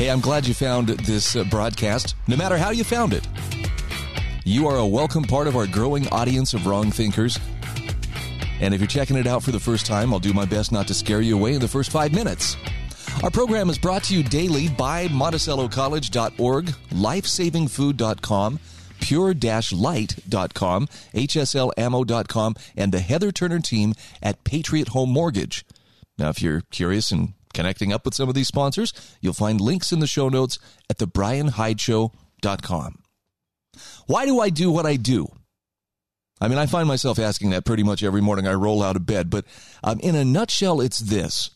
Hey, I'm glad you found this uh, broadcast, no matter how you found it. You are a welcome part of our growing audience of wrong thinkers. And if you're checking it out for the first time, I'll do my best not to scare you away in the first five minutes. Our program is brought to you daily by MonticelloCollege.org, LifesavingFood.com, Pure-Light.com, HSLAmmo.com, and the Heather Turner team at Patriot Home Mortgage. Now, if you're curious and connecting up with some of these sponsors, you'll find links in the show notes at thebryanhydeshow.com. Why do I do what I do? I mean, I find myself asking that pretty much every morning I roll out of bed, but um, in a nutshell, it's this.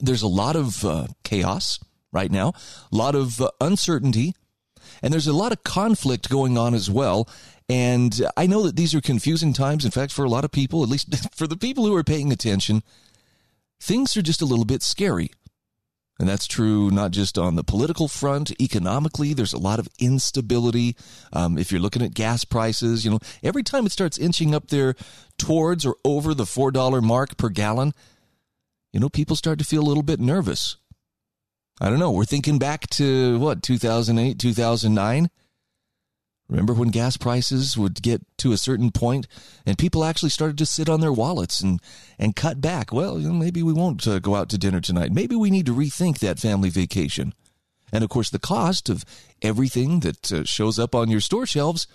There's a lot of uh, chaos right now, a lot of uh, uncertainty, and there's a lot of conflict going on as well. And I know that these are confusing times. In fact, for a lot of people, at least for the people who are paying attention, things are just a little bit scary. And that's true not just on the political front, economically, there's a lot of instability. Um, if you're looking at gas prices, you know, every time it starts inching up there towards or over the $4 mark per gallon, you know, people start to feel a little bit nervous. I don't know. We're thinking back to what, 2008, 2009? Remember when gas prices would get to a certain point and people actually started to sit on their wallets and, and cut back? Well, you know, maybe we won't uh, go out to dinner tonight. Maybe we need to rethink that family vacation. And of course, the cost of everything that uh, shows up on your store shelves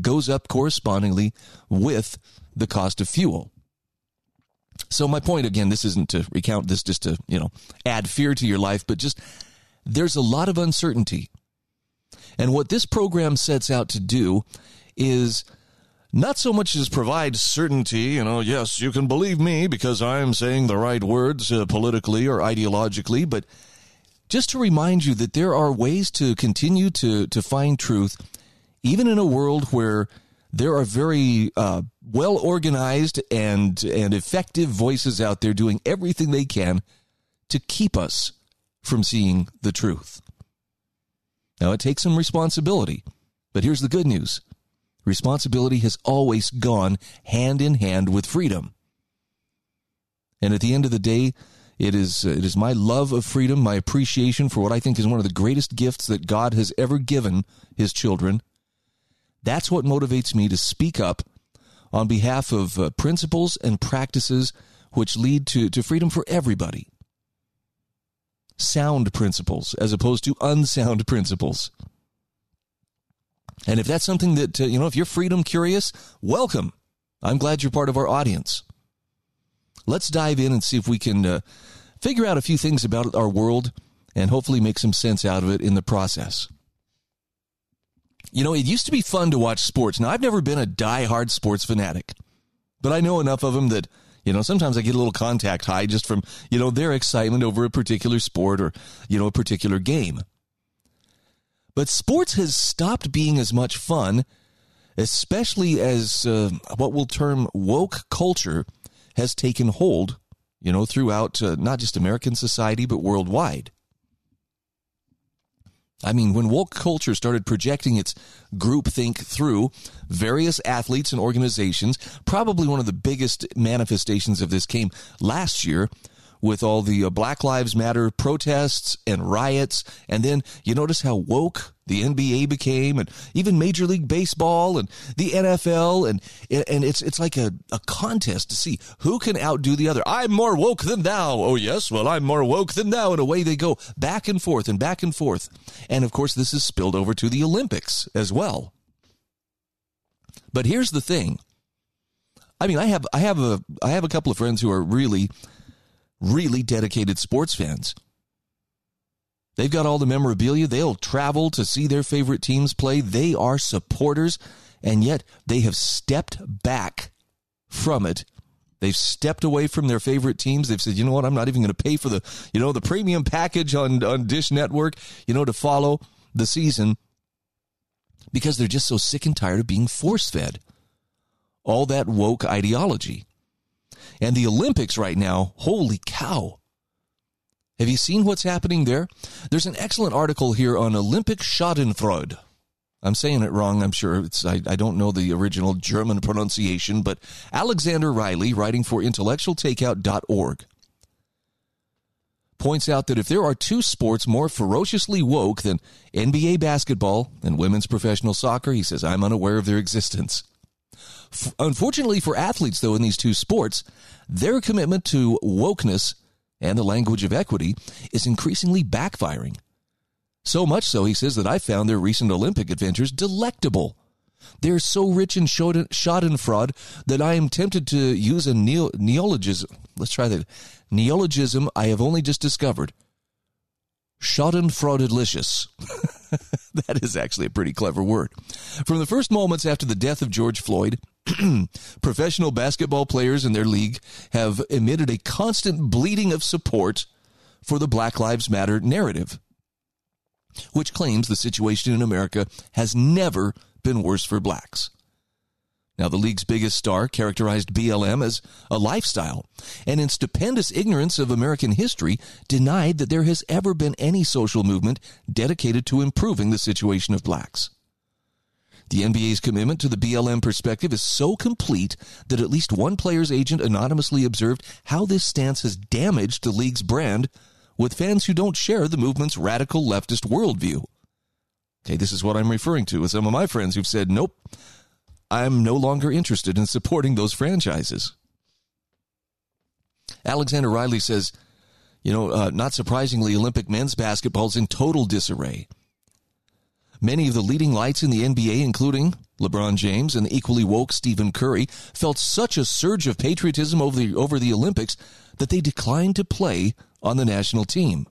goes up correspondingly with the cost of fuel. So my point again, this isn't to recount this just to, you know, add fear to your life, but just there's a lot of uncertainty and what this program sets out to do is not so much as provide certainty, you know, yes, you can believe me because I'm saying the right words uh, politically or ideologically, but just to remind you that there are ways to continue to, to find truth, even in a world where there are very uh, well organized and, and effective voices out there doing everything they can to keep us from seeing the truth. Now, it takes some responsibility, but here's the good news responsibility has always gone hand in hand with freedom. And at the end of the day, it is, it is my love of freedom, my appreciation for what I think is one of the greatest gifts that God has ever given his children. That's what motivates me to speak up on behalf of uh, principles and practices which lead to, to freedom for everybody sound principles as opposed to unsound principles. And if that's something that, uh, you know, if you're freedom curious, welcome. I'm glad you're part of our audience. Let's dive in and see if we can uh, figure out a few things about our world and hopefully make some sense out of it in the process. You know, it used to be fun to watch sports. Now, I've never been a die-hard sports fanatic, but I know enough of them that you know, sometimes I get a little contact high just from, you know, their excitement over a particular sport or, you know, a particular game. But sports has stopped being as much fun, especially as uh, what we'll term woke culture has taken hold, you know, throughout uh, not just American society, but worldwide. I mean, when woke culture started projecting its groupthink through various athletes and organizations, probably one of the biggest manifestations of this came last year with all the uh, Black Lives Matter protests and riots. And then you notice how woke the NBA became and even Major League Baseball and the NFL. And, and it's, it's like a, a contest to see who can outdo the other. I'm more woke than thou. Oh, yes. Well, I'm more woke than thou. And away they go back and forth and back and forth. And of course, this is spilled over to the Olympics as well. But here's the thing. I mean, I have, I have a, I have a couple of friends who are really really dedicated sports fans. They've got all the memorabilia. They'll travel to see their favorite teams play. They are supporters, and yet they have stepped back from it. They've stepped away from their favorite teams. They've said, you know what, I'm not even going to pay for the, you know, the premium package on, on Dish Network, you know, to follow the season because they're just so sick and tired of being force fed all that woke ideology. And the Olympics right now, holy cow. Have you seen what's happening there? There's an excellent article here on Olympic Schadenfreude. I'm saying it wrong, I'm sure. It's, I, I don't know the original German pronunciation, but Alexander Riley, writing for intellectualtakeout.org, points out that if there are two sports more ferociously woke than NBA basketball and women's professional soccer, he says, I'm unaware of their existence. Unfortunately for athletes, though, in these two sports, their commitment to wokeness and the language of equity is increasingly backfiring. So much so, he says, that I found their recent Olympic adventures delectable. They're so rich in schadenfreude that I am tempted to use a neo- neologism. Let's try that. Neologism I have only just discovered. Schadenfreudelicious. that is actually a pretty clever word. From the first moments after the death of George Floyd, professional basketball players in their league have emitted a constant bleeding of support for the Black Lives Matter narrative, which claims the situation in America has never been worse for blacks. Now, the league's biggest star characterized BLM as a lifestyle, and in stupendous ignorance of American history, denied that there has ever been any social movement dedicated to improving the situation of blacks. The NBA's commitment to the BLM perspective is so complete that at least one player's agent anonymously observed how this stance has damaged the league's brand with fans who don't share the movement's radical leftist worldview. Okay, this is what I'm referring to with some of my friends who've said, nope, I'm no longer interested in supporting those franchises. Alexander Riley says, you know, uh, not surprisingly, Olympic men's basketball is in total disarray. Many of the leading lights in the NBA, including LeBron James and the equally woke Stephen Curry, felt such a surge of patriotism over the, over the Olympics that they declined to play on the national team.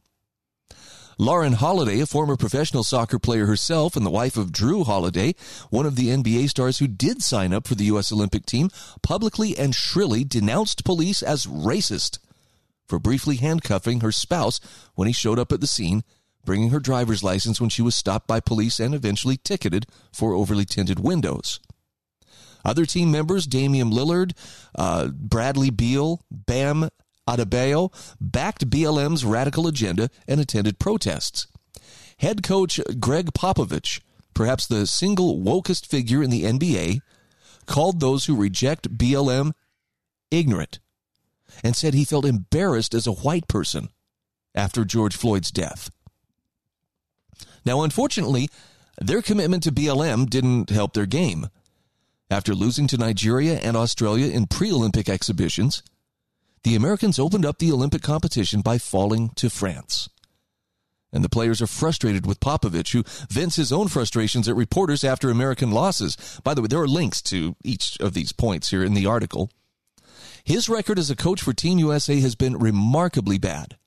Lauren Holiday, a former professional soccer player herself and the wife of Jrue Holiday, one of the NBA stars who did sign up for the U.S. Olympic team, publicly and shrilly denounced police as racist for briefly handcuffing her spouse when he showed up at the scene, bringing her driver's license when she was stopped by police and eventually ticketed for overly tinted windows. Other team members, Damian Lillard, uh, Bradley Beal, Bam Adebayo backed BLM's radical agenda and attended protests. Head coach Gregg Popovich, perhaps the single wokest figure in the NBA, called those who reject BLM ignorant and said he felt embarrassed as a white person after George Floyd's death. Now, unfortunately, their commitment to BLM didn't help their game. After losing to Nigeria and Australia in pre Olympic exhibitions, the Americans opened up the Olympic competition by falling to France. And the players are frustrated with Popovich, who vents his own frustrations at reporters after American losses. By the way, there are links to each of these points here in the article. His record as a coach for Team USA has been remarkably bad.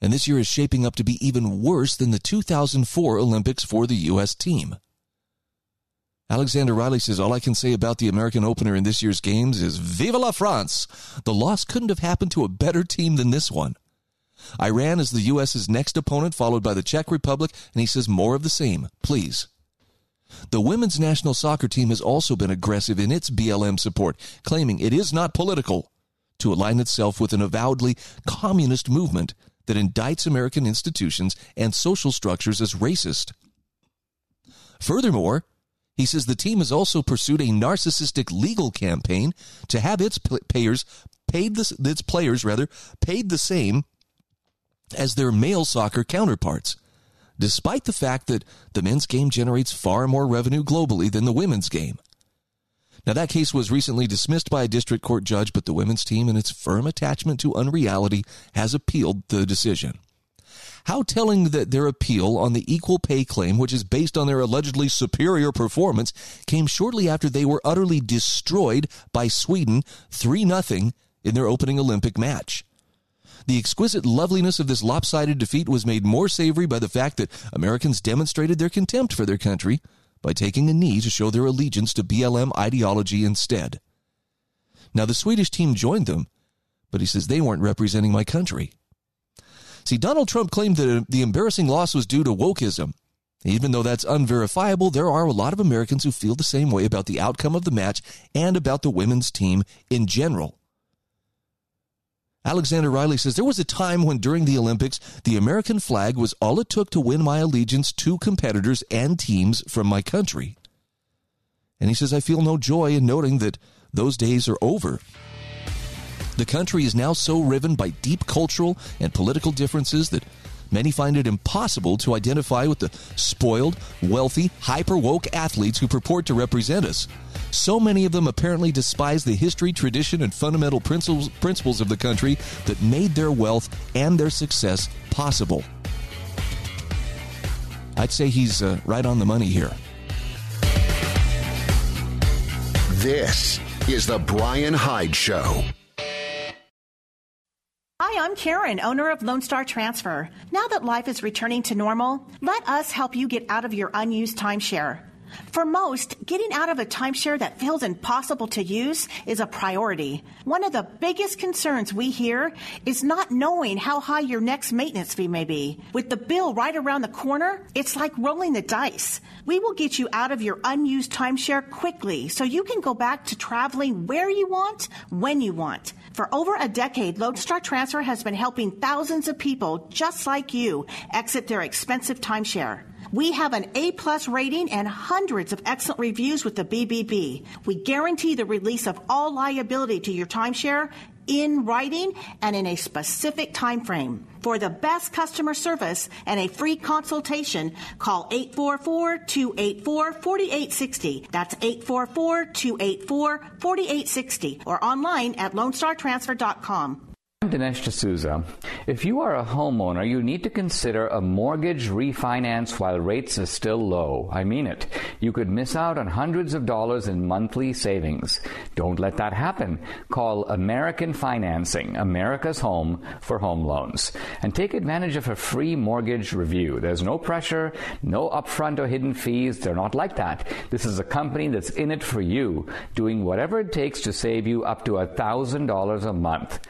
And this year is shaping up to be even worse than the 2004 Olympics for the U.S. team. Alexander Riley says, All I can say about the American opener in this year's games is Vive la France! The loss couldn't have happened to a better team than this one. Iran is the U.S.'s next opponent, followed by the Czech Republic, and he says more of the same, please. The women's national soccer team has also been aggressive in its BLM support, claiming it is not political to align itself with an avowedly communist movement that indicts American institutions and social structures as racist. Furthermore, he says the team has also pursued a narcissistic legal campaign to have its payers paid the, its players rather paid the same as their male soccer counterparts, despite the fact that the men's game generates far more revenue globally than the women's game. Now, that case was recently dismissed by a district court judge, but the women's team, in its firm attachment to unreality, has appealed the decision. How telling that their appeal on the equal pay claim, which is based on their allegedly superior performance, came shortly after they were utterly destroyed by Sweden 3 0 in their opening Olympic match. The exquisite loveliness of this lopsided defeat was made more savory by the fact that Americans demonstrated their contempt for their country by taking a knee to show their allegiance to BLM ideology instead. Now, the Swedish team joined them, but he says they weren't representing my country. See, Donald Trump claimed that uh, the embarrassing loss was due to wokeism. Even though that's unverifiable, there are a lot of Americans who feel the same way about the outcome of the match and about the women's team in general. Alexander Riley says there was a time when during the Olympics, the American flag was all it took to win my allegiance to competitors and teams from my country. And he says, I feel no joy in noting that those days are over. The country is now so riven by deep cultural and political differences that many find it impossible to identify with the spoiled, wealthy, hyper woke athletes who purport to represent us. So many of them apparently despise the history, tradition, and fundamental principles, principles of the country that made their wealth and their success possible. I'd say he's uh, right on the money here. This is the Bryan Hyde Show. Karen, owner of Lone Star Transfer. Now that life is returning to normal, let us help you get out of your unused timeshare. For most, getting out of a timeshare that feels impossible to use is a priority. One of the biggest concerns we hear is not knowing how high your next maintenance fee may be. With the bill right around the corner, it's like rolling the dice. We will get you out of your unused timeshare quickly so you can go back to traveling where you want, when you want. For over a decade, Lone Star Transfer has been helping thousands of people just like you exit their expensive timeshare. We have an A plus rating and hundreds of excellent reviews with the BBB. We guarantee the release of all liability to your timeshare in writing and in a specific time frame. For the best customer service and a free consultation, call 844-284-4860. That's 844-284-4860 or online at lonestartransfer.com. I'm Dinesh D'Souza. If you are a homeowner, you need to consider a mortgage refinance while rates are still low. I mean it. You could miss out on hundreds of dollars in monthly savings. Don't let that happen. Call American Financing, America's home for home loans, and take advantage of a free mortgage review. There's no pressure, no upfront or hidden fees. They're not like that. This is a company that's in it for you, doing whatever it takes to save you up to $1,000 a month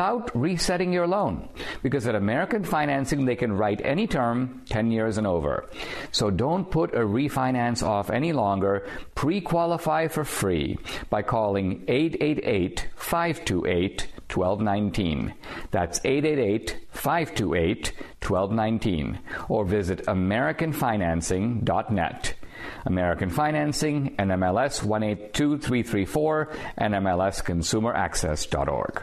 without resetting your loan. Because at American Financing, they can write any term 10 years and over. So don't put a refinance off any longer. Pre qualify for free by calling 888 528 1219. That's 888 528 1219. Or visit AmericanFinancing.net. American Financing, NMLS 182334, NMLSConsumerAccess.org.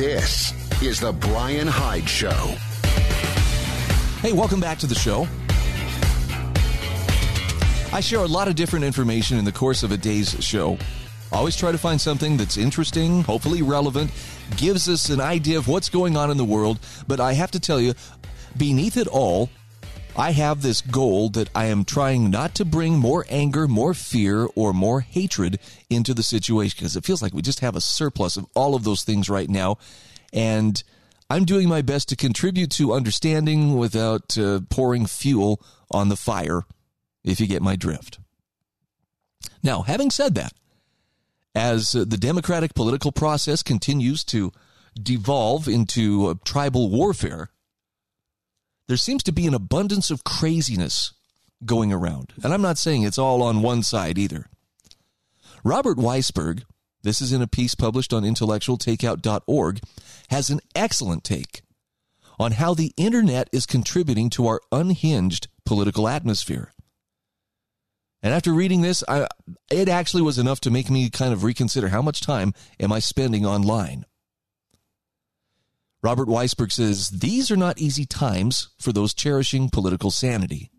This is the Bryan Hyde Show. Hey, welcome back to the show. I share a lot of different information in the course of a day's show. Always try to find something that's interesting, hopefully relevant, gives us an idea of what's going on in the world. But I have to tell you, beneath it all, I have this goal that I am trying not to bring more anger, more fear, or more hatred into the situation because it feels like we just have a surplus of all of those things right now. And I'm doing my best to contribute to understanding without uh, pouring fuel on the fire, if you get my drift. Now, having said that, as uh, the democratic political process continues to devolve into uh, tribal warfare, there seems to be an abundance of craziness going around. And I'm not saying it's all on one side either. Robert Weissberg, this is in a piece published on intellectualtakeout.org, has an excellent take on how the internet is contributing to our unhinged political atmosphere. And after reading this, I, it actually was enough to make me kind of reconsider how much time am I spending online. Robert Weissberg says these are not easy times for those cherishing political sanity.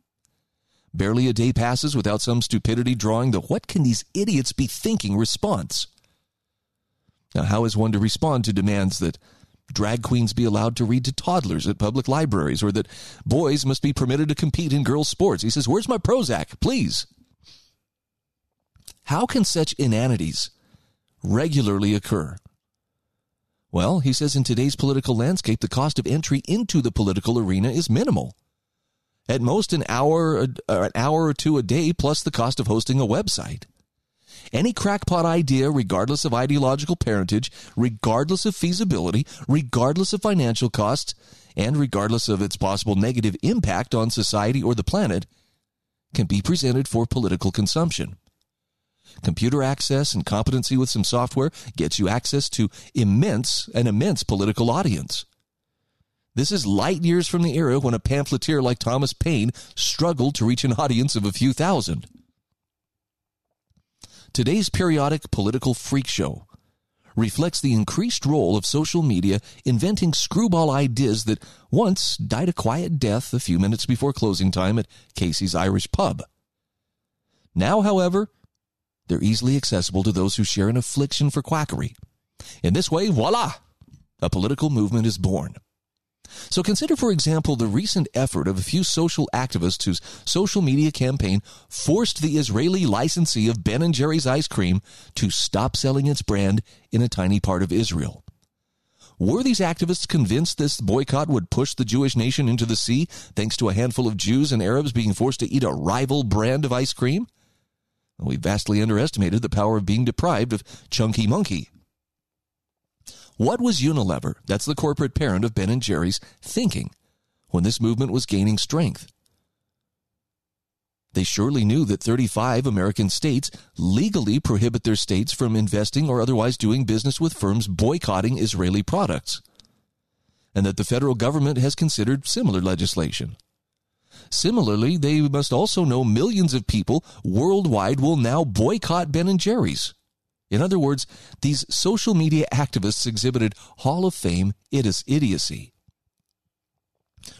Barely a day passes without some stupidity drawing the what can these idiots be thinking response. Now, how is one to respond to demands that drag queens be allowed to read to toddlers at public libraries or that boys must be permitted to compete in girls' sports? He says, Where's my Prozac? Please. How can such inanities regularly occur? Well, he says in today's political landscape, the cost of entry into the political arena is minimal. At most, an hour, uh, an hour or two a day, plus the cost of hosting a website. Any crackpot idea, regardless of ideological parentage, regardless of feasibility, regardless of financial costs, and regardless of its possible negative impact on society or the planet, can be presented for political consumption. Computer access and competency with some software gets you access to immense an immense political audience. This is light years from the era when a pamphleteer like Thomas Paine struggled to reach an audience of a few thousand. Today's periodic political freak show reflects the increased role of social media inventing screwball ideas that once died a quiet death a few minutes before closing time at Casey's Irish Pub. Now, however, they're easily accessible to those who share an affliction for quackery. In this way, voila, a political movement is born. So consider, for example, the recent effort of a few social activists whose social media campaign forced the Israeli licensee of Ben & Jerry's ice cream to stop selling its brand in a tiny part of Israel. Were these activists convinced this boycott would push the Jewish nation into the sea thanks to a handful of Jews and Arabs being forced to eat a rival brand of ice cream? We vastly underestimated the power of being deprived of Chunky Monkey. What was Unilever, that's the corporate parent of Ben & Jerry's, thinking when this movement was gaining strength? They surely knew that 35 American states legally prohibit their states from investing or otherwise doing business with firms boycotting Israeli products, and that the federal government has considered similar legislation. Similarly, they must also know millions of people worldwide will now boycott Ben & Jerry's. In other words, these social media activists exhibited Hall of Fame idiocy.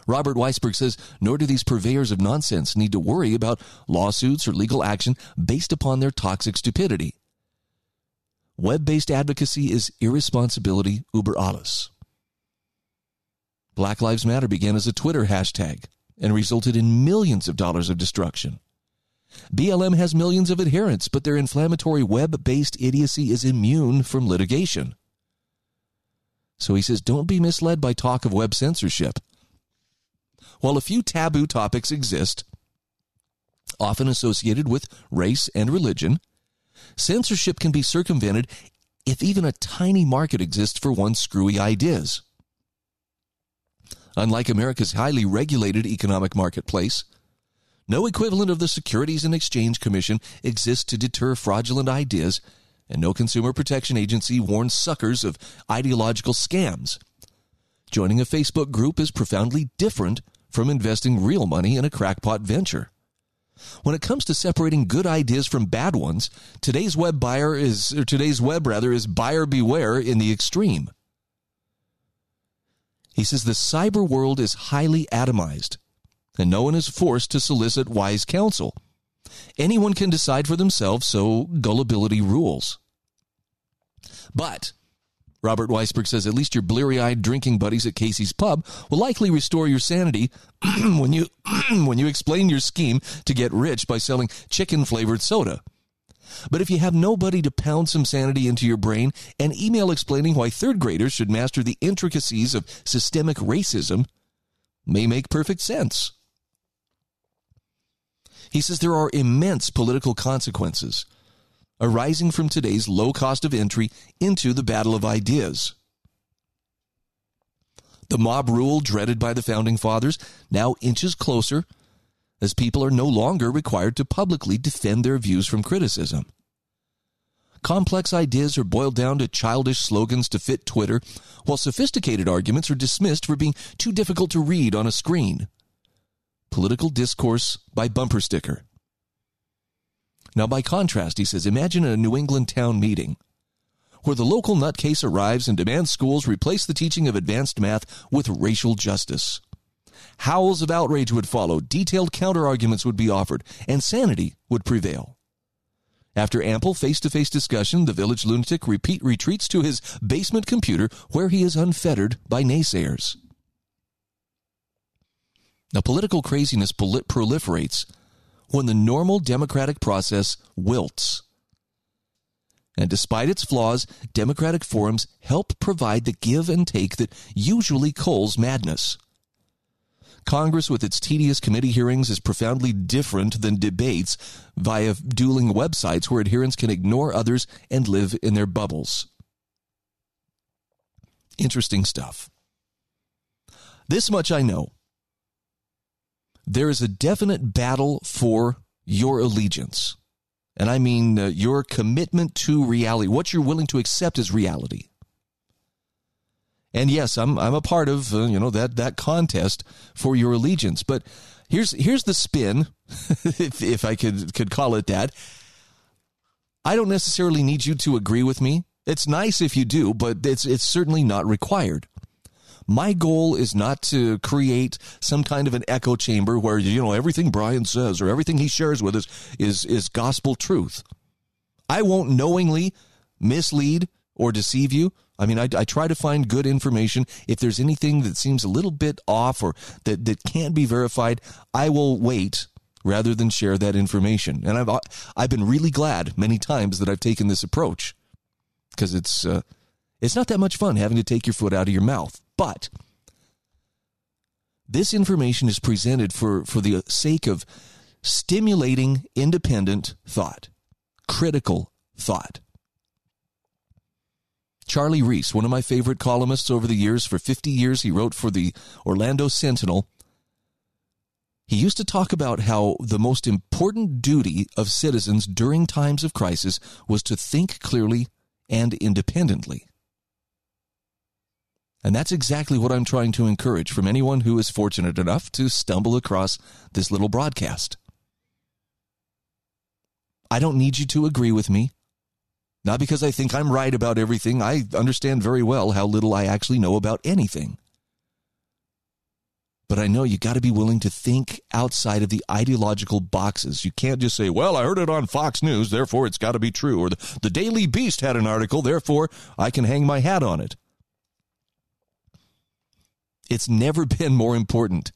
Robert Weissberg says, nor do these purveyors of nonsense need to worry about lawsuits or legal action based upon their toxic stupidity. Web based advocacy is irresponsibility uber alles. Black Lives Matter began as a Twitter hashtag and resulted in millions of dollars of destruction. BLM has millions of adherents, but their inflammatory web based idiocy is immune from litigation. So he says, don't be misled by talk of web censorship. While a few taboo topics exist, often associated with race and religion, censorship can be circumvented if even a tiny market exists for one's screwy ideas. Unlike America's highly regulated economic marketplace, no equivalent of the Securities and Exchange Commission exists to deter fraudulent ideas, and no consumer protection agency warns suckers of ideological scams. Joining a Facebook group is profoundly different from investing real money in a crackpot venture. When it comes to separating good ideas from bad ones, today's web buyer is today's web rather is buyer beware in the extreme. He says the cyber world is highly atomized and no one is forced to solicit wise counsel. Anyone can decide for themselves, so gullibility rules. But, Robert Weissberg says, at least your bleary eyed drinking buddies at Casey's Pub will likely restore your sanity when, you, when you explain your scheme to get rich by selling chicken flavored soda. But if you have nobody to pound some sanity into your brain, an email explaining why third graders should master the intricacies of systemic racism may make perfect sense. He says there are immense political consequences arising from today's low cost of entry into the battle of ideas. The mob rule dreaded by the founding fathers now inches closer as people are no longer required to publicly defend their views from criticism. Complex ideas are boiled down to childish slogans to fit Twitter, while sophisticated arguments are dismissed for being too difficult to read on a screen. Political discourse by bumper sticker. Now, by contrast, he says, imagine a New England town meeting where the local nutcase arrives and demands schools replace the teaching of advanced math with racial justice. Howls of outrage would follow, detailed counterarguments would be offered, and sanity would prevail. After ample face to face discussion, the village lunatic repeat retreats to his basement computer where he is unfettered by naysayers. Now, political craziness proliferates when the normal democratic process wilts. And despite its flaws, democratic forums help provide the give and take that usually culls madness. Congress, with its tedious committee hearings, is profoundly different than debates via dueling websites where adherents can ignore others and live in their bubbles. Interesting stuff. This much I know. There is a definite battle for your allegiance. And I mean uh, your commitment to reality, what you're willing to accept as reality. And yes, I'm I'm a part of uh, you know that that contest for your allegiance. But here's here's the spin, if if I could could call it that. I don't necessarily need you to agree with me. It's nice if you do, but it's it's certainly not required. My goal is not to create some kind of an echo chamber where you know everything Bryan says or everything he shares with us is is gospel truth. I won't knowingly mislead or deceive you. I mean, I, I, try to find good information. If there's anything that seems a little bit off or that, that can't be verified, I will wait rather than share that information. And I've I've been really glad many times that I've taken this approach because it's uh, it's not that much fun having to take your foot out of your mouth. But this information is presented for for the sake of stimulating independent thought, critical thought. Charlie Reese, one of my favorite columnists over the years, for 50 years he wrote for the Orlando Sentinel. He used to talk about how the most important duty of citizens during times of crisis was to think clearly and independently. And that's exactly what I'm trying to encourage from anyone who is fortunate enough to stumble across this little broadcast. I don't need you to agree with me. Not because I think I'm right about everything. I understand very well how little I actually know about anything. But I know you got to be willing to think outside of the ideological boxes. You can't just say, well, I heard it on Fox News, therefore it's got to be true. Or the, the Daily Beast had an article, therefore I can hang my hat on it. It's never been more important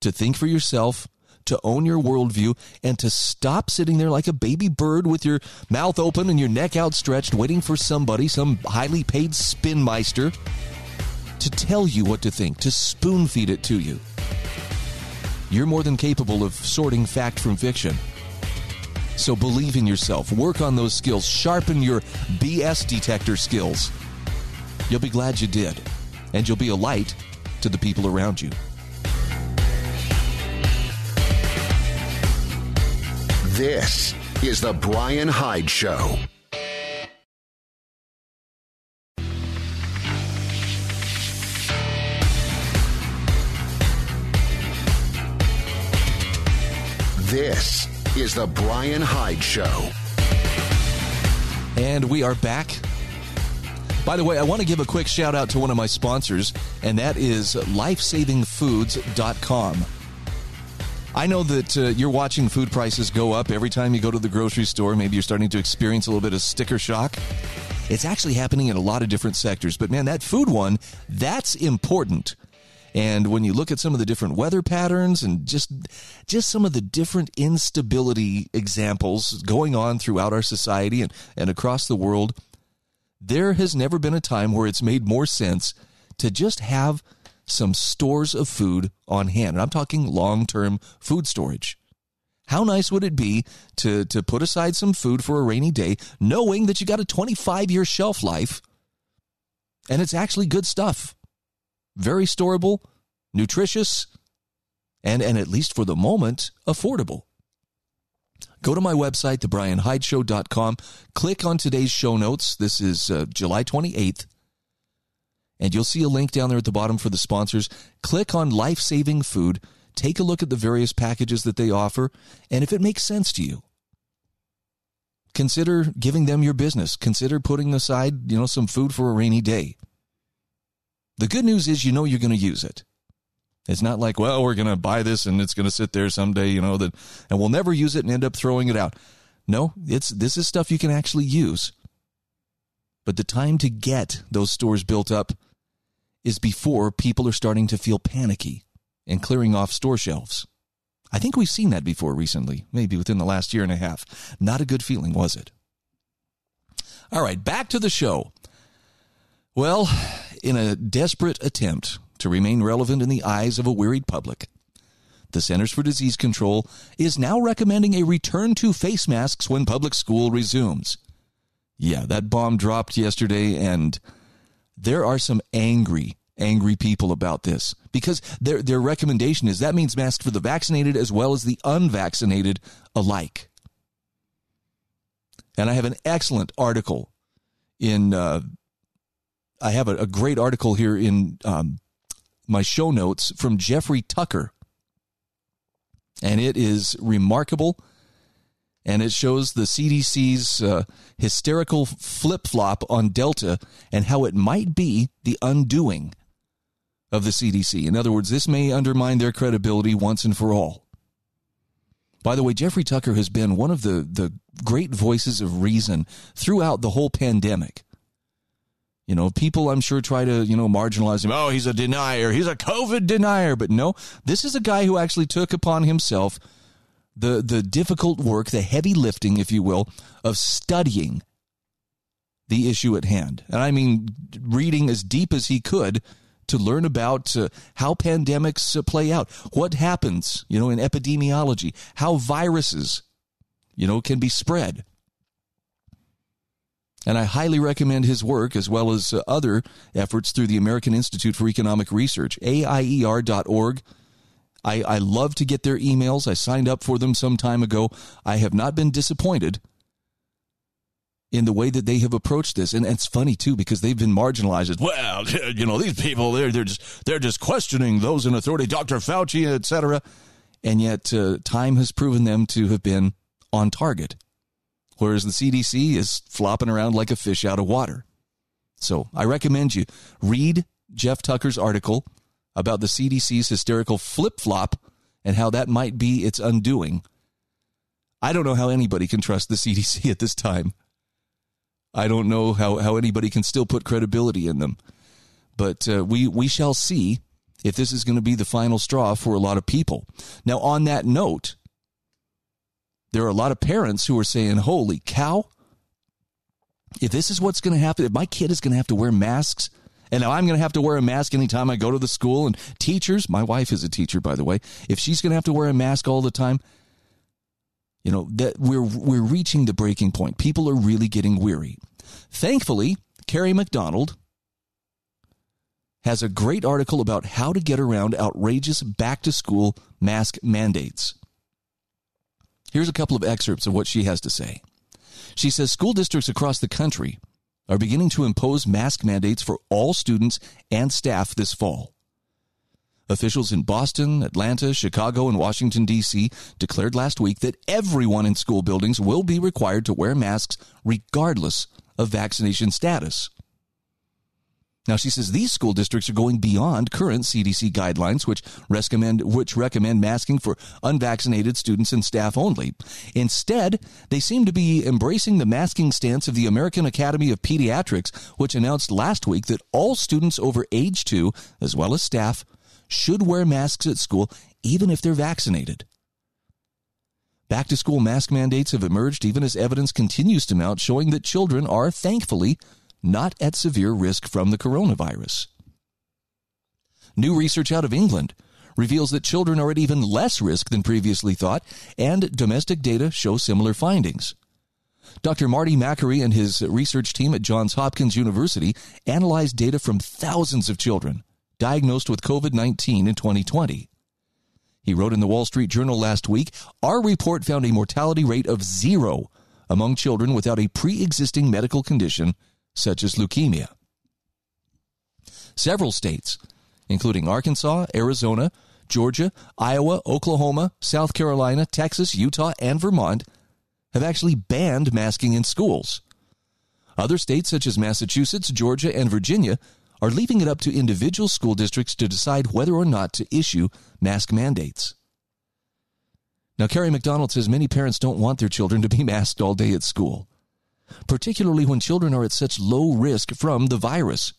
to think for yourself to own your worldview, and to stop sitting there like a baby bird with your mouth open and your neck outstretched, waiting for somebody, some highly paid spinmeister, to tell you what to think, to spoon feed it to you. You're more than capable of sorting fact from fiction. So believe in yourself, work on those skills, sharpen your BS detector skills. You'll be glad you did, and you'll be a light to the people around you. This is The Bryan Hyde Show. This is The Bryan Hyde Show. And we are back. By the way, I want to give a quick shout out to one of my sponsors, and that is lifesavingfoods.com. I know that uh, you're watching food prices go up every time you go to the grocery store. Maybe you're starting to experience a little bit of sticker shock. It's actually happening in a lot of different sectors. But man, that food one, that's important. And when you look at some of the different weather patterns and just just some of the different instability examples going on throughout our society and, and across the world, there has never been a time where it's made more sense to just have some stores of food on hand. And I'm talking long term food storage. How nice would it be to, to put aside some food for a rainy day, knowing that you got a 25 year shelf life and it's actually good stuff? very storable, nutritious, and, and at least for the moment, affordable. Go to my website, thebryanhydeshow.com, click on today's show notes. This is uh, July 28th. And you'll see a link down there at the bottom for the sponsors. Click on life saving food. Take a look at the various packages that they offer. And if it makes sense to you, consider giving them your business. Consider putting aside, you know, some food for a rainy day. The good news is you know you're going to use it. It's not like, well, we're going to buy this and it's going to sit there someday, you know, that and we'll never use it and end up throwing it out. No, it's this is stuff you can actually use. But the time to get those stores built up is before people are starting to feel panicky and clearing off store shelves. I think we've seen that before recently, maybe within the last year and a half. Not a good feeling, was it? All right, back to the show. Well, in a desperate attempt to remain relevant in the eyes of a wearied public, the Centers for Disease Control is now recommending a return to face masks when public school resumes. Yeah, that bomb dropped yesterday, and there are some angry, angry people about this because their, their recommendation is that means masks for the vaccinated as well as the unvaccinated alike. And I have an excellent article in, uh, I have a, a, great article here in um, my show notes from Jeffrey Tucker. And it is remarkable and it shows the CDC's uh, hysterical flip flop on Delta and how it might be the undoing of the CDC. In other words, this may undermine their credibility once and for all. By the way, Jeffrey Tucker has been one of the, the great voices of reason throughout the whole pandemic. You know, people I'm sure try to, you know, marginalize him. Oh, he's a denier. He's a COVID denier. But no, this is a guy who actually took upon himself the the difficult work, the heavy lifting, if you will, of studying the issue at hand. And I mean reading as deep as he could to learn about uh, how pandemics uh, play out, what happens, you know, in epidemiology, how viruses, you know, can be spread. And I highly recommend his work as well as uh, other efforts through the American Institute for Economic Research, aier.org I, I love to get their emails. I signed up for them some time ago. I have not been disappointed in the way that they have approached this. And, it's funny too because they've been marginalized. Well, you know, these people they're they're just they're just questioning those in authority, Dr. Fauci, etc. And yet, uh, time has proven them to have been on target, whereas the CDC is flopping around like a fish out of water. So I recommend you read Jeff Tucker's article about the CDC's hysterical flip flop and how that might be its undoing. I don't know how anybody can trust the CDC at this time. I don't know how, how anybody can still put credibility in them. But uh, we, we shall see if this is going to be the final straw for a lot of people. Now, on that note, there are a lot of parents who are saying, Holy cow, if this is what's going to happen, if my kid is going to have to wear masks and now I'm going to have to wear a mask anytime I go to the school. And teachers, my wife is a teacher, by the way, if she's going to have to wear a mask all the time, you know that we're we're reaching the breaking point. People are really getting weary. Thankfully, Kerry McDonald has a great article about how to get around outrageous back to school mask mandates. Here's a couple of excerpts of what she has to say. She says school districts across the country are beginning to impose mask mandates for all students and staff this fall. Officials in Boston, Atlanta, Chicago, and Washington, D.C. declared last week that everyone in school buildings will be required to wear masks regardless of vaccination status. Now she says these school districts are going beyond current CDC guidelines, which recommend which recommend masking for unvaccinated students and staff only. Instead, they seem to be embracing the masking stance of the American Academy of Pediatrics, which announced last week that all students over age two, as well as staff, should wear masks at school even if they're vaccinated. Back to school mask mandates have emerged even as evidence continues to mount showing that children are, thankfully, not at severe risk from the coronavirus. New research out of England reveals that children are at even less risk than previously thought, and domestic data show similar findings. Dr. Marty Makary and his research team at Johns Hopkins University analyzed data from thousands of children, diagnosed with COVID 19 in 2020. He wrote in the Wall Street Journal last week Our report found a mortality rate of zero among children without a pre existing medical condition such as leukemia. Several states, including Arkansas, Arizona, Georgia, Iowa, Oklahoma, South Carolina, Texas, Utah, and Vermont, have actually banned masking in schools. Other states, such as Massachusetts, Georgia, and Virginia, are leaving it up to individual school districts to decide whether or not to issue mask mandates. Now, Kerry McDonald says many parents don't want their children to be masked all day at school, particularly when children are at such low risk from the virus.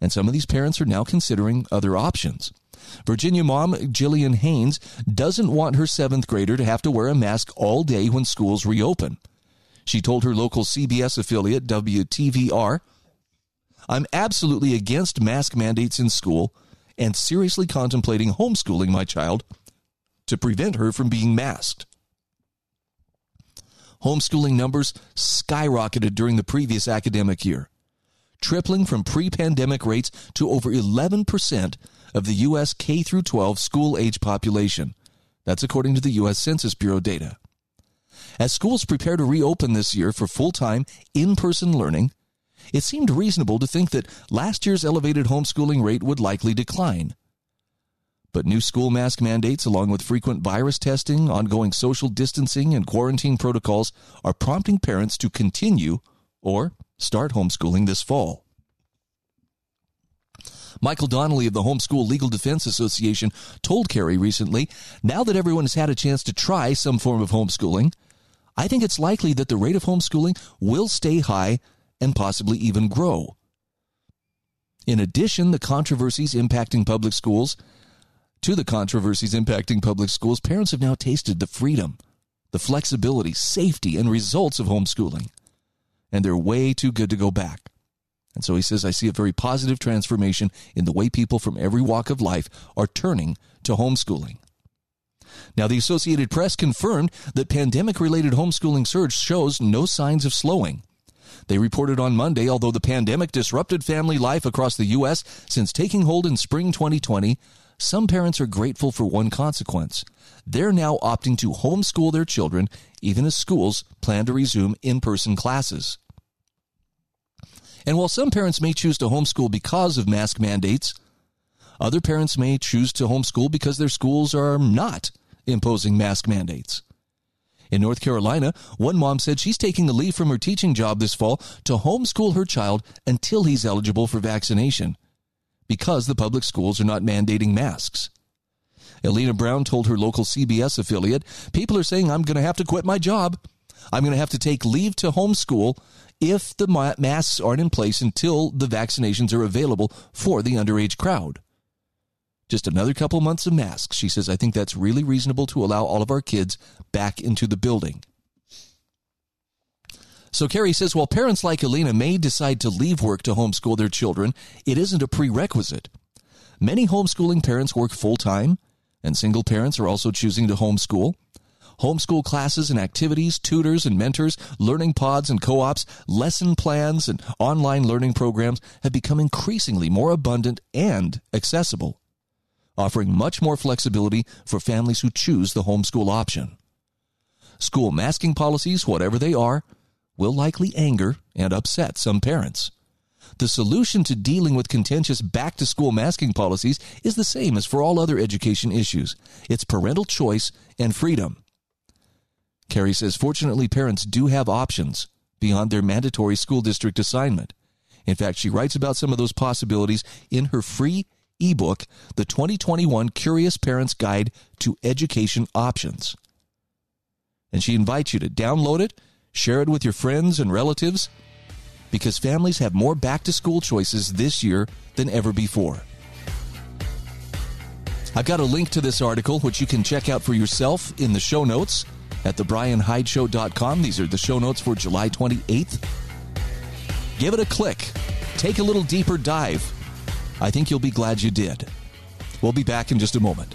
And some of these parents are now considering other options. Virginia mom Jillian Haynes doesn't want her seventh grader to have to wear a mask all day when schools reopen. She told her local CBS affiliate, WTVR, I'm absolutely against mask mandates in school and seriously contemplating homeschooling my child to prevent her from being masked. Homeschooling numbers skyrocketed during the previous academic year, tripling from pre pandemic rates to over 11% of the U.S. K 12 school age population. That's according to the U.S. Census Bureau data. As schools prepare to reopen this year for full time, in person learning, it seemed reasonable to think that last year's elevated homeschooling rate would likely decline. But new school mask mandates, along with frequent virus testing, ongoing social distancing, and quarantine protocols, are prompting parents to continue or start homeschooling this fall. Michael Donnelly of the Homeschool Legal Defense Association told Kerry recently now that everyone has had a chance to try some form of homeschooling, I think it's likely that the rate of homeschooling will stay high and possibly even grow. In addition, the controversies impacting public schools, to the controversies impacting public schools, parents have now tasted the freedom, the flexibility, safety, and results of homeschooling. And they're way too good to go back. And so he says, I see a very positive transformation in the way people from every walk of life are turning to homeschooling. Now, the Associated Press confirmed that pandemic related homeschooling surge shows no signs of slowing. They reported on Monday, although the pandemic disrupted family life across the U.S. since taking hold in spring 2020, some parents are grateful for one consequence. They're now opting to homeschool their children, even as schools plan to resume in person classes. And while some parents may choose to homeschool because of mask mandates, other parents may choose to homeschool because their schools are not imposing mask mandates. In North Carolina, one mom said she's taking a leave from her teaching job this fall to homeschool her child until he's eligible for vaccination because the public schools are not mandating masks. Elena Brown told her local CBS affiliate, People are saying I'm going to have to quit my job. I'm going to have to take leave to homeschool if the masks aren't in place until the vaccinations are available for the underage crowd. Just another couple months of masks. She says, I think that's really reasonable to allow all of our kids back into the building. So Kerry says, while parents like Elena may decide to leave work to homeschool their children, it isn't a prerequisite. Many homeschooling parents work full time, and single parents are also choosing to homeschool. Homeschool classes and activities, tutors and mentors, learning pods and co ops, lesson plans, and online learning programs have become increasingly more abundant and accessible offering much more flexibility for families who choose the homeschool option. School masking policies, whatever they are, will likely anger and upset some parents. The solution to dealing with contentious back to school masking policies is the same as for all other education issues it's parental choice and freedom. Kerry says, fortunately, parents do have options beyond their mandatory school district assignment. In fact, she writes about some of those possibilities in her free ebook, The 2021 Curious Parents Guide to Education Options. And she invites you to download it, share it with your friends and relatives, because families have more back to school choices this year than ever before. I've got a link to this article, which you can check out for yourself in the show notes at thebryanhydeshow.com. These are the show notes for July 28th. Give it a click. Take a little deeper dive I think you'll be glad you did. We'll be back in just a moment.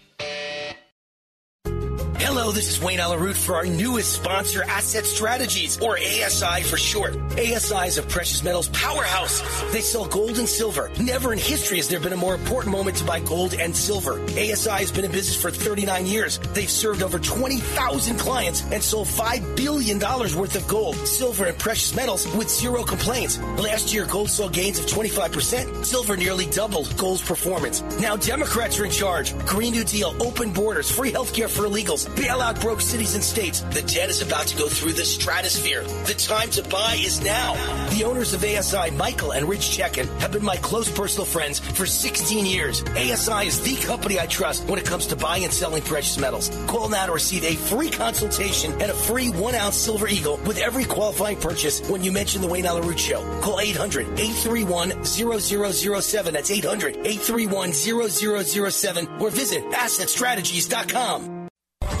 Hello, this is Wayne Allyn Root for our newest sponsor, Asset Strategies, or ASI for short. ASI is a precious metals powerhouse. They sell gold and silver. Never in history has there been a more important moment to buy gold and silver. ASI has been in business for 39 years. They've served over 20,000 clients and sold $5 billion worth of gold, silver, and precious metals with zero complaints. Last year, gold saw gains of 25%. Silver nearly doubled gold's performance. Now Democrats are in charge. Green New Deal, open borders, free healthcare for illegals, bailout broke cities and states. The debt is about to go through the stratosphere. The time to buy is now. The owners of ASI, Michael and Rich Checkan, have been my close personal friends for 16 years. ASI is the company I trust when it comes to buying and selling precious metals. Call now to receive a free consultation and a free one ounce silver eagle with every qualifying purchase when you mention the Wayne Allyn Show. Call 800 831 0007. That's 800 831 0007 or visit assetstrategies.com.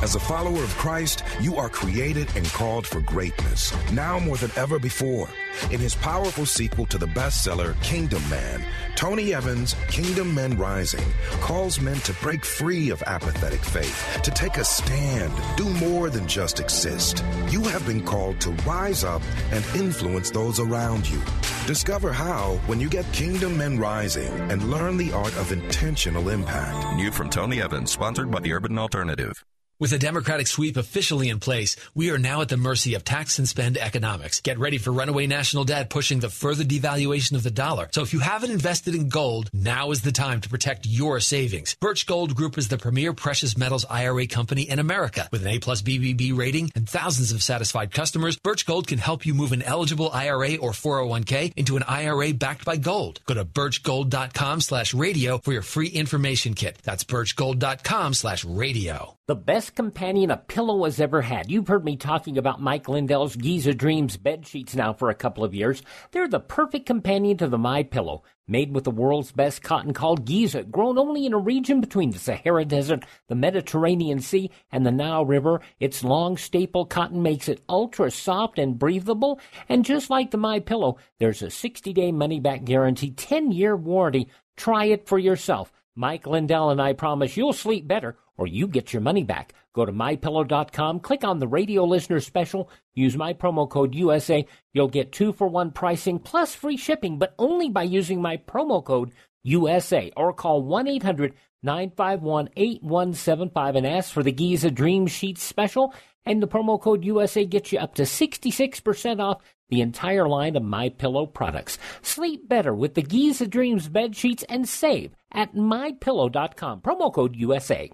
As a follower of Christ, you are created and called for greatness, now more than ever before. In his powerful sequel to the bestseller Kingdom Man, Tony Evans' Kingdom Men Rising calls men to break free of apathetic faith, to take a stand, do more than just exist. You have been called to rise up and influence those around you. Discover how when you get Kingdom Men Rising and learn the art of intentional impact. New from Tony Evans, sponsored by the Urban Alternative. With a Democratic sweep officially in place, we are now at the mercy of tax and spend economics. Get ready for runaway national debt pushing the further devaluation of the dollar. So if you haven't invested in gold, now is the time to protect your savings. Birch Gold Group is the premier precious metals IRA company in America. With an A plus BBB rating and thousands of satisfied customers, Birch Gold can help you move an eligible IRA or 401k into an IRA backed by gold. Go to birchgold.com slash radio for your free information kit. That's birchgold.com slash radio. The best companion a pillow has ever had. You've heard me talking about Mike Lindell's Giza Dreams bed sheets now for a couple of years. They're the perfect companion to the My Pillow. Made with the world's best cotton called Giza, grown only in a region between the Sahara Desert, the Mediterranean Sea, and the Nile River, its long staple cotton makes it ultra soft and breathable. And just like the My Pillow, there's a 60-day money-back guarantee, 10-year warranty. Try it for yourself. Mike Lindell and I promise you'll sleep better or you get your money back. Go to mypillow.com, click on the radio listener special, use my promo code USA. You'll get two for one pricing plus free shipping, but only by using my promo code USA or call 1 800 951 8175 and ask for the Giza Dream Sheets special. And the promo code USA gets you up to 66% off the entire line of My Pillow products. Sleep better with the Giza Dreams bed sheets and save at mypillow.com. Promo code USA.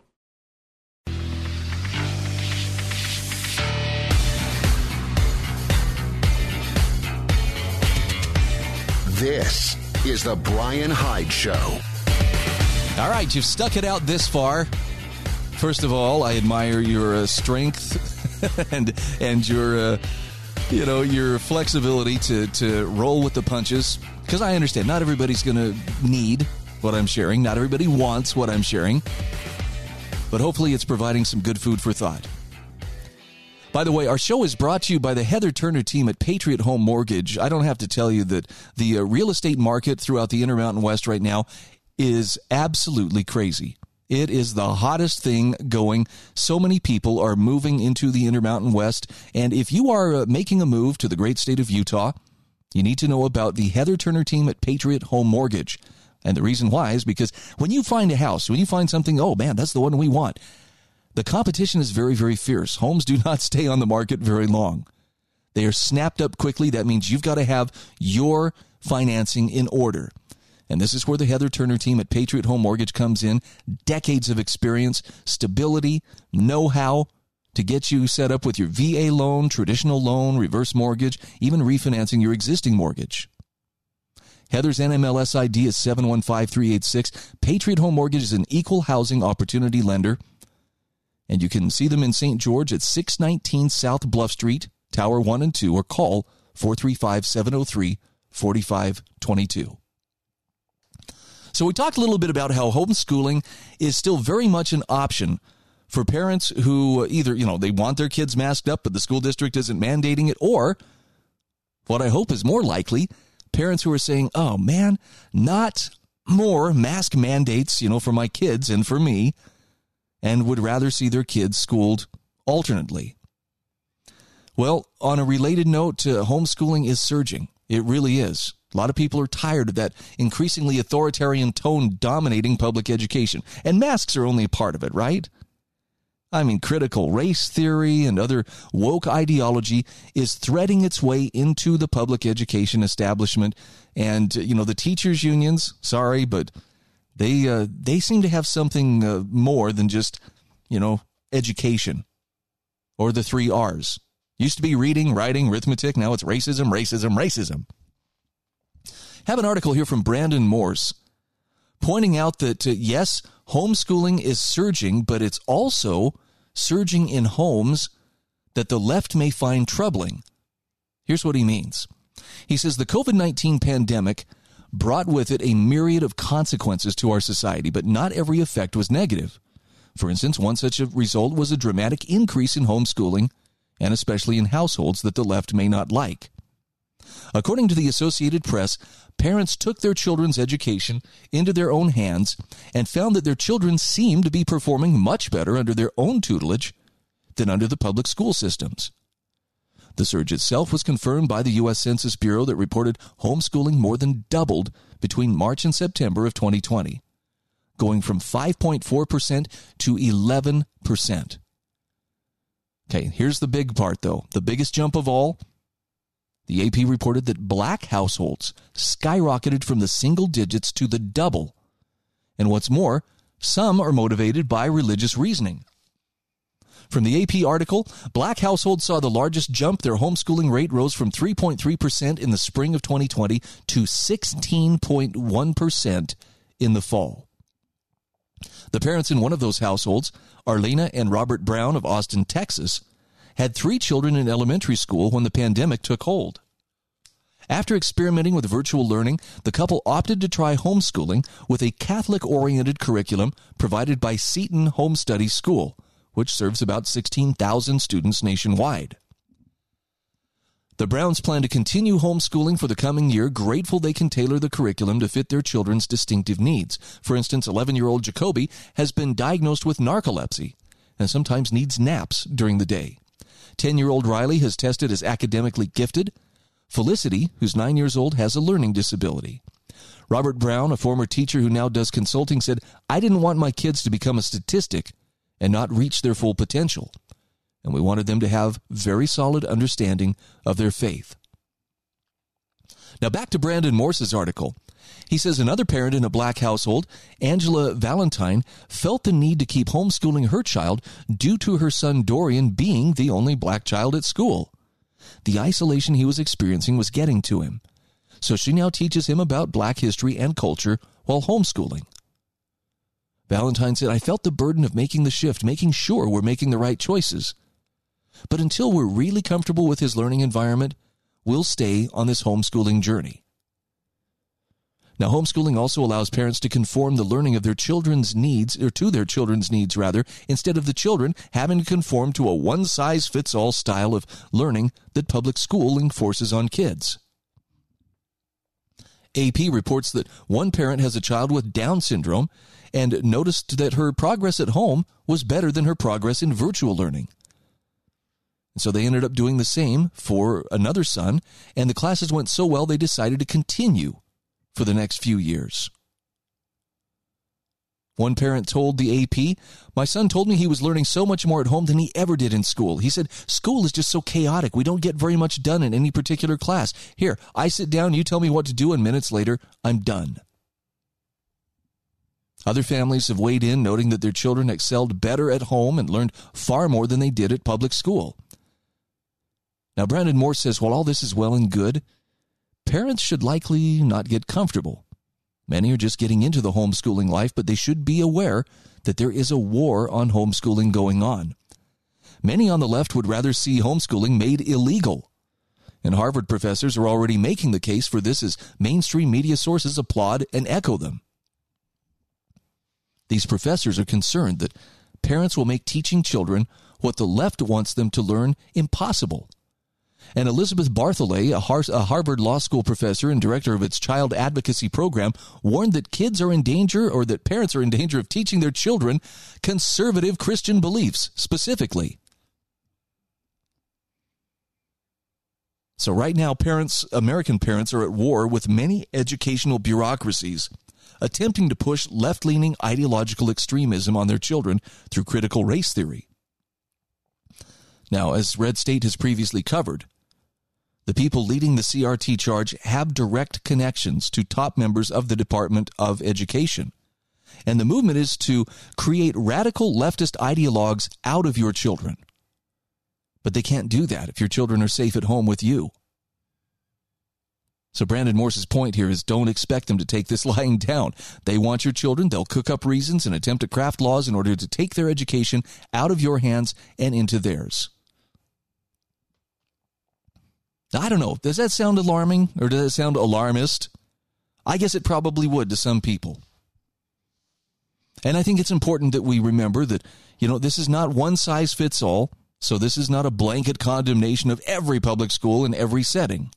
This is the Bryan Hyde Show. All right, you've stuck it out this far. First of all, I admire your uh, strength and and your uh, you know your flexibility to to roll with the punches. Because I understand not everybody's going to need what I'm sharing. Not everybody wants what I'm sharing. But hopefully, it's providing some good food for thought. By the way, our show is brought to you by the Heather Turner team at Patriot Home Mortgage. I don't have to tell you that the uh, real estate market throughout the Intermountain West right now is absolutely crazy. It is the hottest thing going. So many people are moving into the Intermountain West. And if you are uh, making a move to the great state of Utah, you need to know about the Heather Turner team at Patriot Home Mortgage. And the reason why is because when you find a house, when you find something, oh man, that's the one we want the competition is very, very fierce. Homes do not stay on the market very long. They are snapped up quickly. That means you've got to have your financing in order. And this is where the Heather Turner team at Patriot Home Mortgage comes in. Decades of experience, stability, know how to get you set up with your VA loan, traditional loan, reverse mortgage, even refinancing your existing mortgage. Heather's NMLS ID is 715386. Patriot Home Mortgage is an equal housing opportunity lender. And you can see them in St. George at 619 South Bluff Street, Tower 1 and 2, or call 435 703 4522. So, we talked a little bit about how homeschooling is still very much an option for parents who either, you know, they want their kids masked up, but the school district isn't mandating it, or what I hope is more likely, parents who are saying, oh man, not more mask mandates, you know, for my kids and for me and would rather see their kids schooled alternately. Well, on a related note, uh, homeschooling is surging. It really is. A lot of people are tired of that increasingly authoritarian tone dominating public education. And masks are only a part of it, right? I mean, critical race theory and other woke ideology is threading its way into the public education establishment. And, you know, the teachers' unions, sorry, but they, uh, they seem to have something uh, more than just, you know, education or the three R's. Used to be reading, writing, arithmetic. Now it's racism, racism, racism. Have an article here from Brandon Morse pointing out that, uh, yes, homeschooling is surging, but it's also surging in homes that the left may find troubling. Here's what he means he says the COVID 19 pandemic brought with it a myriad of consequences to our society, but not every effect was negative. For instance, one such result was a dramatic increase in homeschooling, and especially in households that the left may not like. According to the Associated Press, parents took their children's education into their own hands and found that their children seemed to be performing much better under their own tutelage than under the public school systems. The surge itself was confirmed by the U.S. Census Bureau that reported homeschooling more than doubled between March and September of 2020, going from 5.4% to 11%. Okay, here's the big part though. The biggest jump of all the AP reported that black households skyrocketed from the single digits to the double. And what's more, some are motivated by religious reasoning. From the AP article, black households saw the largest jump. Their homeschooling rate rose from 3.3% in the spring of 2020 to 16.1% in the fall. The parents in one of those households, Arlena and Robert Brown of Austin, Texas, had three children in elementary school when the pandemic took hold. After experimenting with virtual learning, the couple opted to try homeschooling with a Catholic oriented curriculum provided by Seton Home Study School, which serves about 16,000 students nationwide. The Browns plan to continue homeschooling for the coming year, grateful they can tailor the curriculum to fit their children's distinctive needs. For instance, 11 year old Jacoby has been diagnosed with narcolepsy and sometimes needs naps during the day. 10 year old Riley has tested as academically gifted. Felicity, who's nine years old, has a learning disability. Robert Brown, a former teacher who now does consulting, said, I didn't want my kids to become a statistic and not reach their full potential. And we wanted them to have very solid understanding of their faith. Now back to Brandon Morse's article. He says another parent in a black household, Angela Valentine, felt the need to keep homeschooling her child due to her son Dorian being the only black child at school. The isolation he was experiencing was getting to him. So she now teaches him about black history and culture while homeschooling. Valentine said, I felt the burden of making the shift, making sure we're making the right choices. But until we're really comfortable with his learning environment, we'll stay on this homeschooling journey. Now, homeschooling also allows parents to conform the learning of their children's needs, or to their children's needs rather, instead of the children having to conform to a one size fits all style of learning that public schooling forces on kids. AP reports that one parent has a child with Down syndrome and noticed that her progress at home was better than her progress in virtual learning. And so they ended up doing the same for another son, and the classes went so well they decided to continue for the next few years. One parent told the AP, My son told me he was learning so much more at home than he ever did in school. He said, School is just so chaotic. We don't get very much done in any particular class. Here, I sit down, you tell me what to do, and minutes later, I'm done. Other families have weighed in, noting that their children excelled better at home and learned far more than they did at public school. Now, Brandon Morse says, while all this is well and good, parents should likely not get comfortable. Many are just getting into the homeschooling life, but they should be aware that there is a war on homeschooling going on. Many on the left would rather see homeschooling made illegal. And Harvard professors are already making the case for this as mainstream media sources applaud and echo them. These professors are concerned that parents will make teaching children what the left wants them to learn impossible. And Elizabeth Bartholet, a, Harvard Law School professor and director of its child advocacy program, warned that kids are in danger or that parents are in danger of teaching their children conservative Christian beliefs specifically. So, right now, parents, American parents, are at war with many educational bureaucracies attempting to push left leaning ideological extremism on their children through critical race theory. Now, as Red State has previously covered, the people leading the CRT charge have direct connections to top members of the Department of Education. And the movement is to create radical leftist ideologues out of your children. But they can't do that if your children are safe at home with you. So Brandon Morse's point here is don't expect them to take this lying down. They want your children. They'll cook up reasons and attempt to craft laws in order to take their education out of your hands and into theirs. I don't know. Does that sound alarming or does it sound alarmist? I guess it probably would to some people. And I think it's important that we remember that, you know, this is not one size fits all. So this is not a blanket condemnation of every public school in every setting.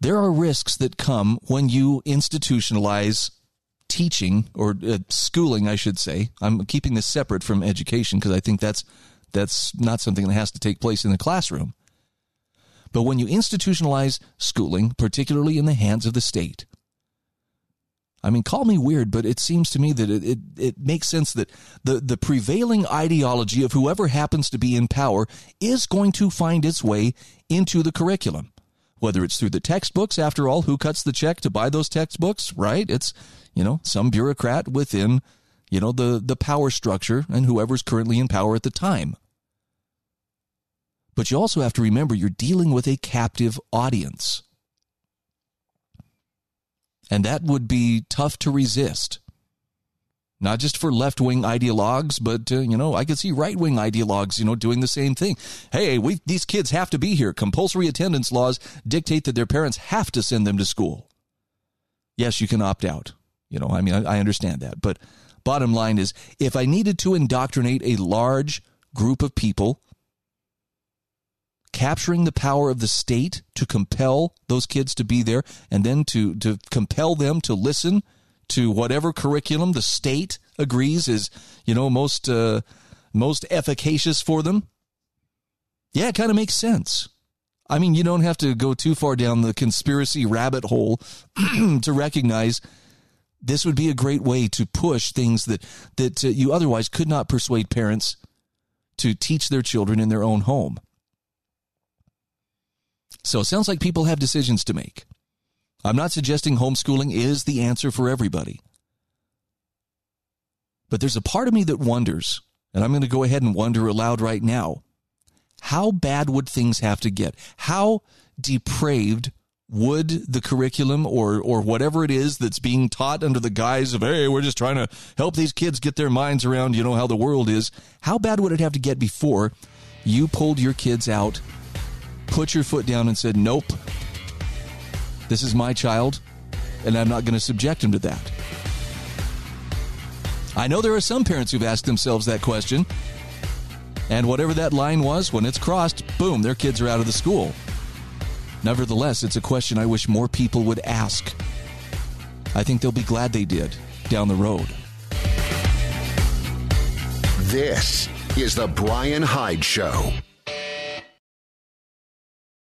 There are risks that come when you institutionalize teaching or uh, schooling, I should say. I'm keeping this separate from education because I think that's that's not something that has to take place in the classroom. But when you institutionalize schooling, particularly in the hands of the state, I mean, call me weird, but it seems to me that it, it, it, makes sense that the, the prevailing ideology of whoever happens to be in power is going to find its way into the curriculum. Whether it's through the textbooks, after all, who cuts the check to buy those textbooks, right? It's, you know, some bureaucrat within, you know, the, the power structure and whoever's currently in power at the time. But you also have to remember you're dealing with a captive audience. And that would be tough to resist. Not just for left wing ideologues, but, uh, you know, I could see right wing ideologues, you know, doing the same thing. Hey, we, these kids have to be here. Compulsory attendance laws dictate that their parents have to send them to school. Yes, you can opt out. You know, I mean, I, I understand that. But bottom line is if I needed to indoctrinate a large group of people, capturing the power of the state to compel those kids to be there and then to, to compel them to listen to whatever curriculum the state agrees is, you know, most, uh, most efficacious for them. Yeah, it kind of makes sense. I mean, you don't have to go too far down the conspiracy rabbit hole to recognize this would be a great way to push things that that uh, you otherwise could not persuade parents to teach their children in their own home. So it sounds like people have decisions to make. I'm not suggesting homeschooling is the answer for everybody. But there's a part of me that wonders, and I'm going to go ahead and wonder aloud right now how bad would things have to get? How depraved would the curriculum or or whatever it is that's being taught under the guise of hey we're just trying to help these kids get their minds around you know how the world is how bad would it have to get before you pulled your kids out put your foot down and said, Nope, this is my child, and I'm not going to subject him to that. I know there are some parents who've asked themselves that question, and whatever that line was, when it's crossed, boom, their kids are out of the school. Nevertheless, it's a question I wish more people would ask. I think they'll be glad they did down the road. This is the Bryan Hyde Show.